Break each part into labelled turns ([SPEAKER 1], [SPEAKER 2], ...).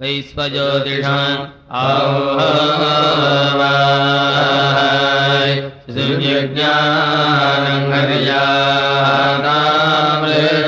[SPEAKER 1] वैश्वज्योतिषम् आज्ञानङ्गर्या वन्दे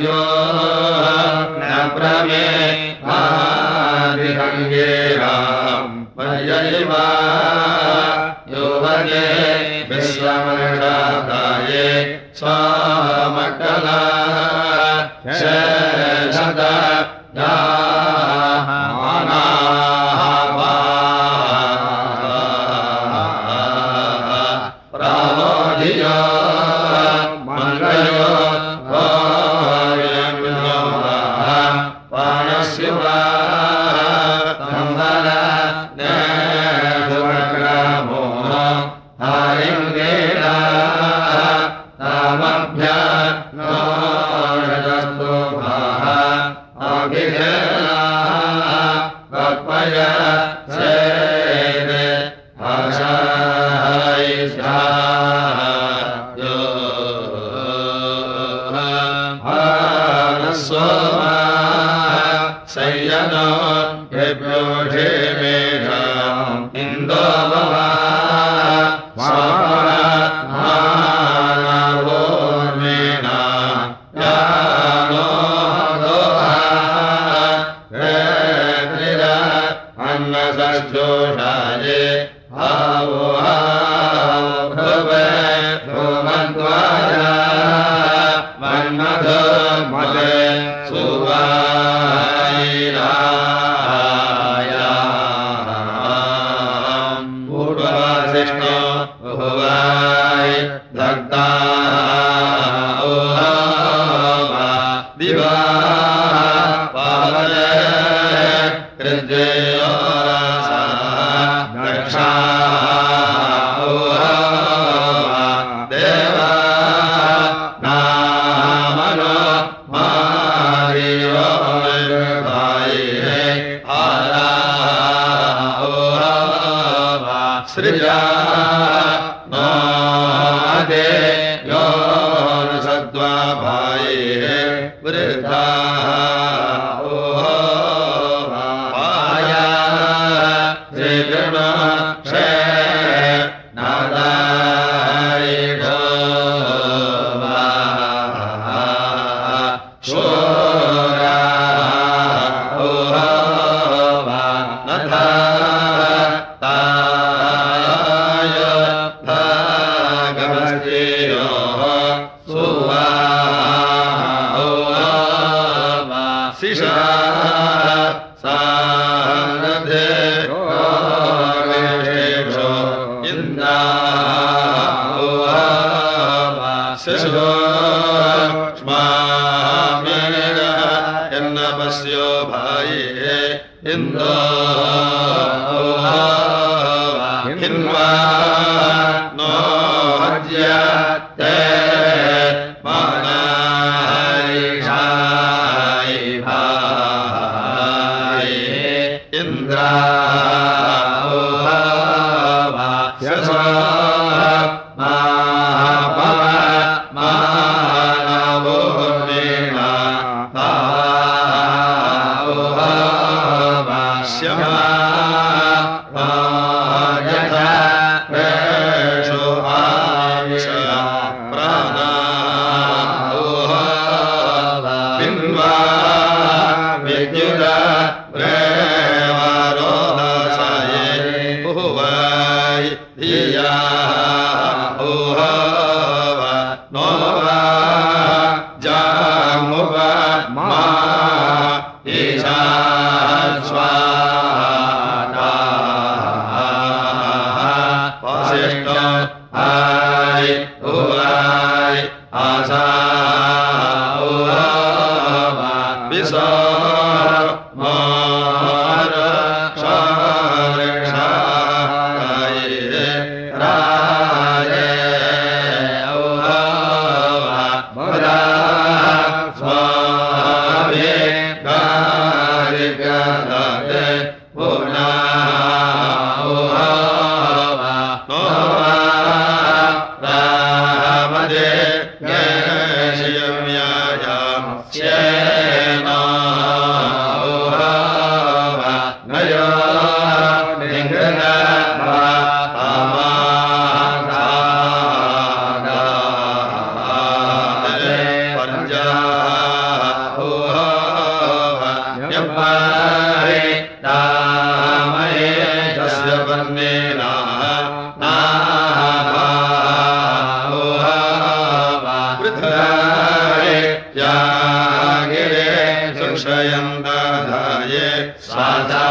[SPEAKER 1] 요 धोषारे जा मा। स्य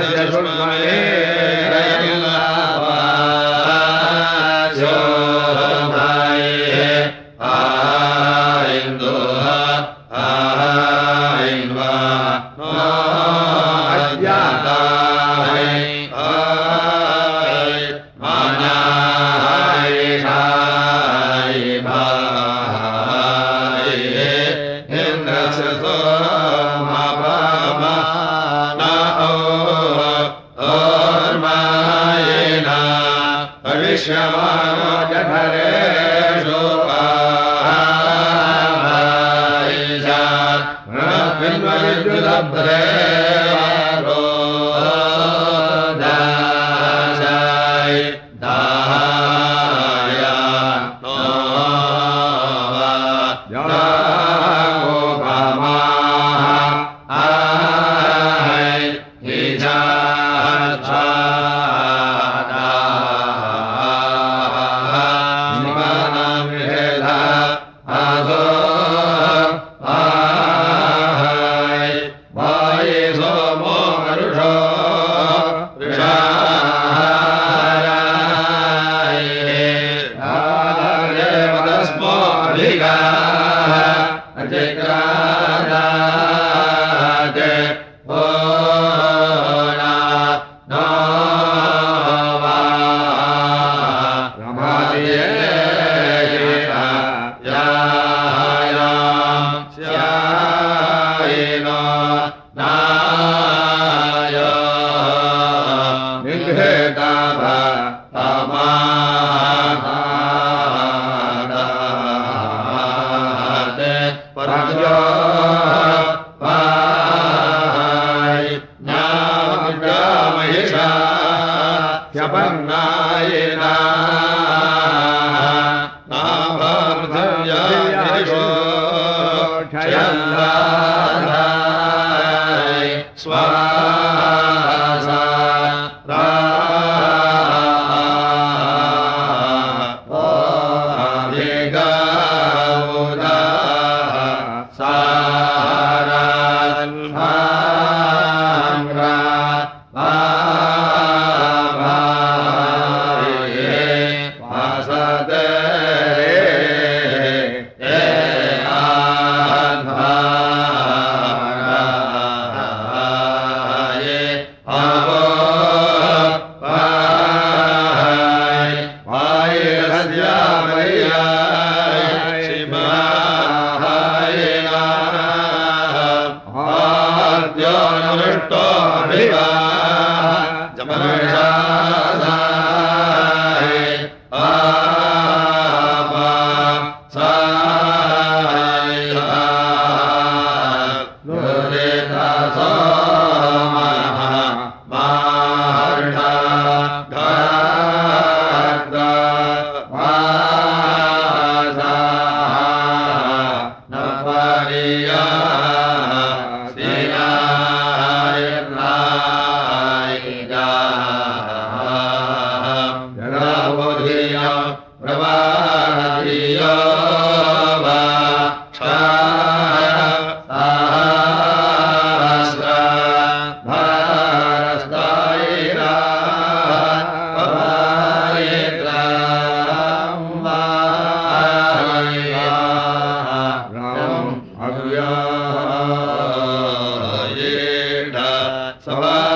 [SPEAKER 1] दशरथ मा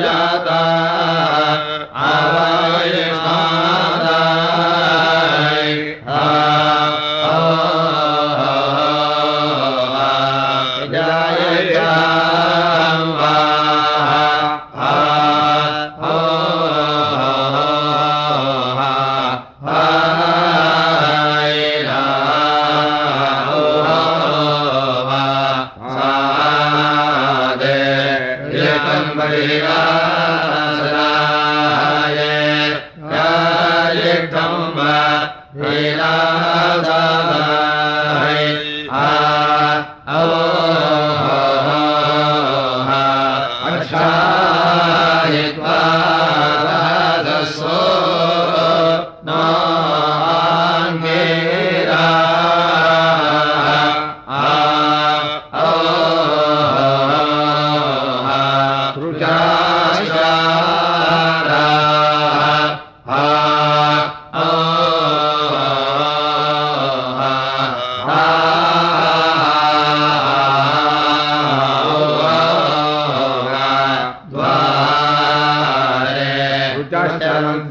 [SPEAKER 1] जाता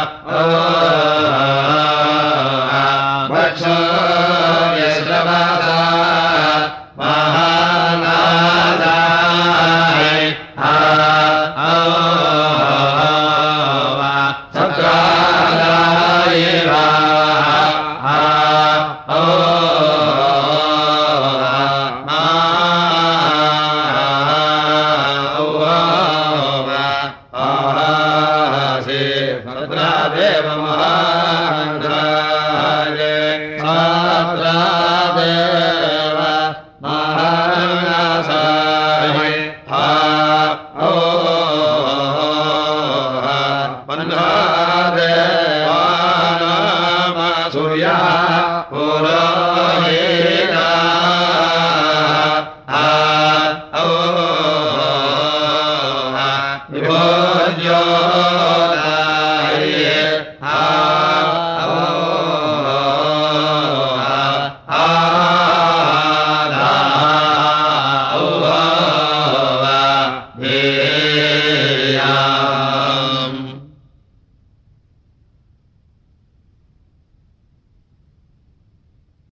[SPEAKER 1] विभोज्यो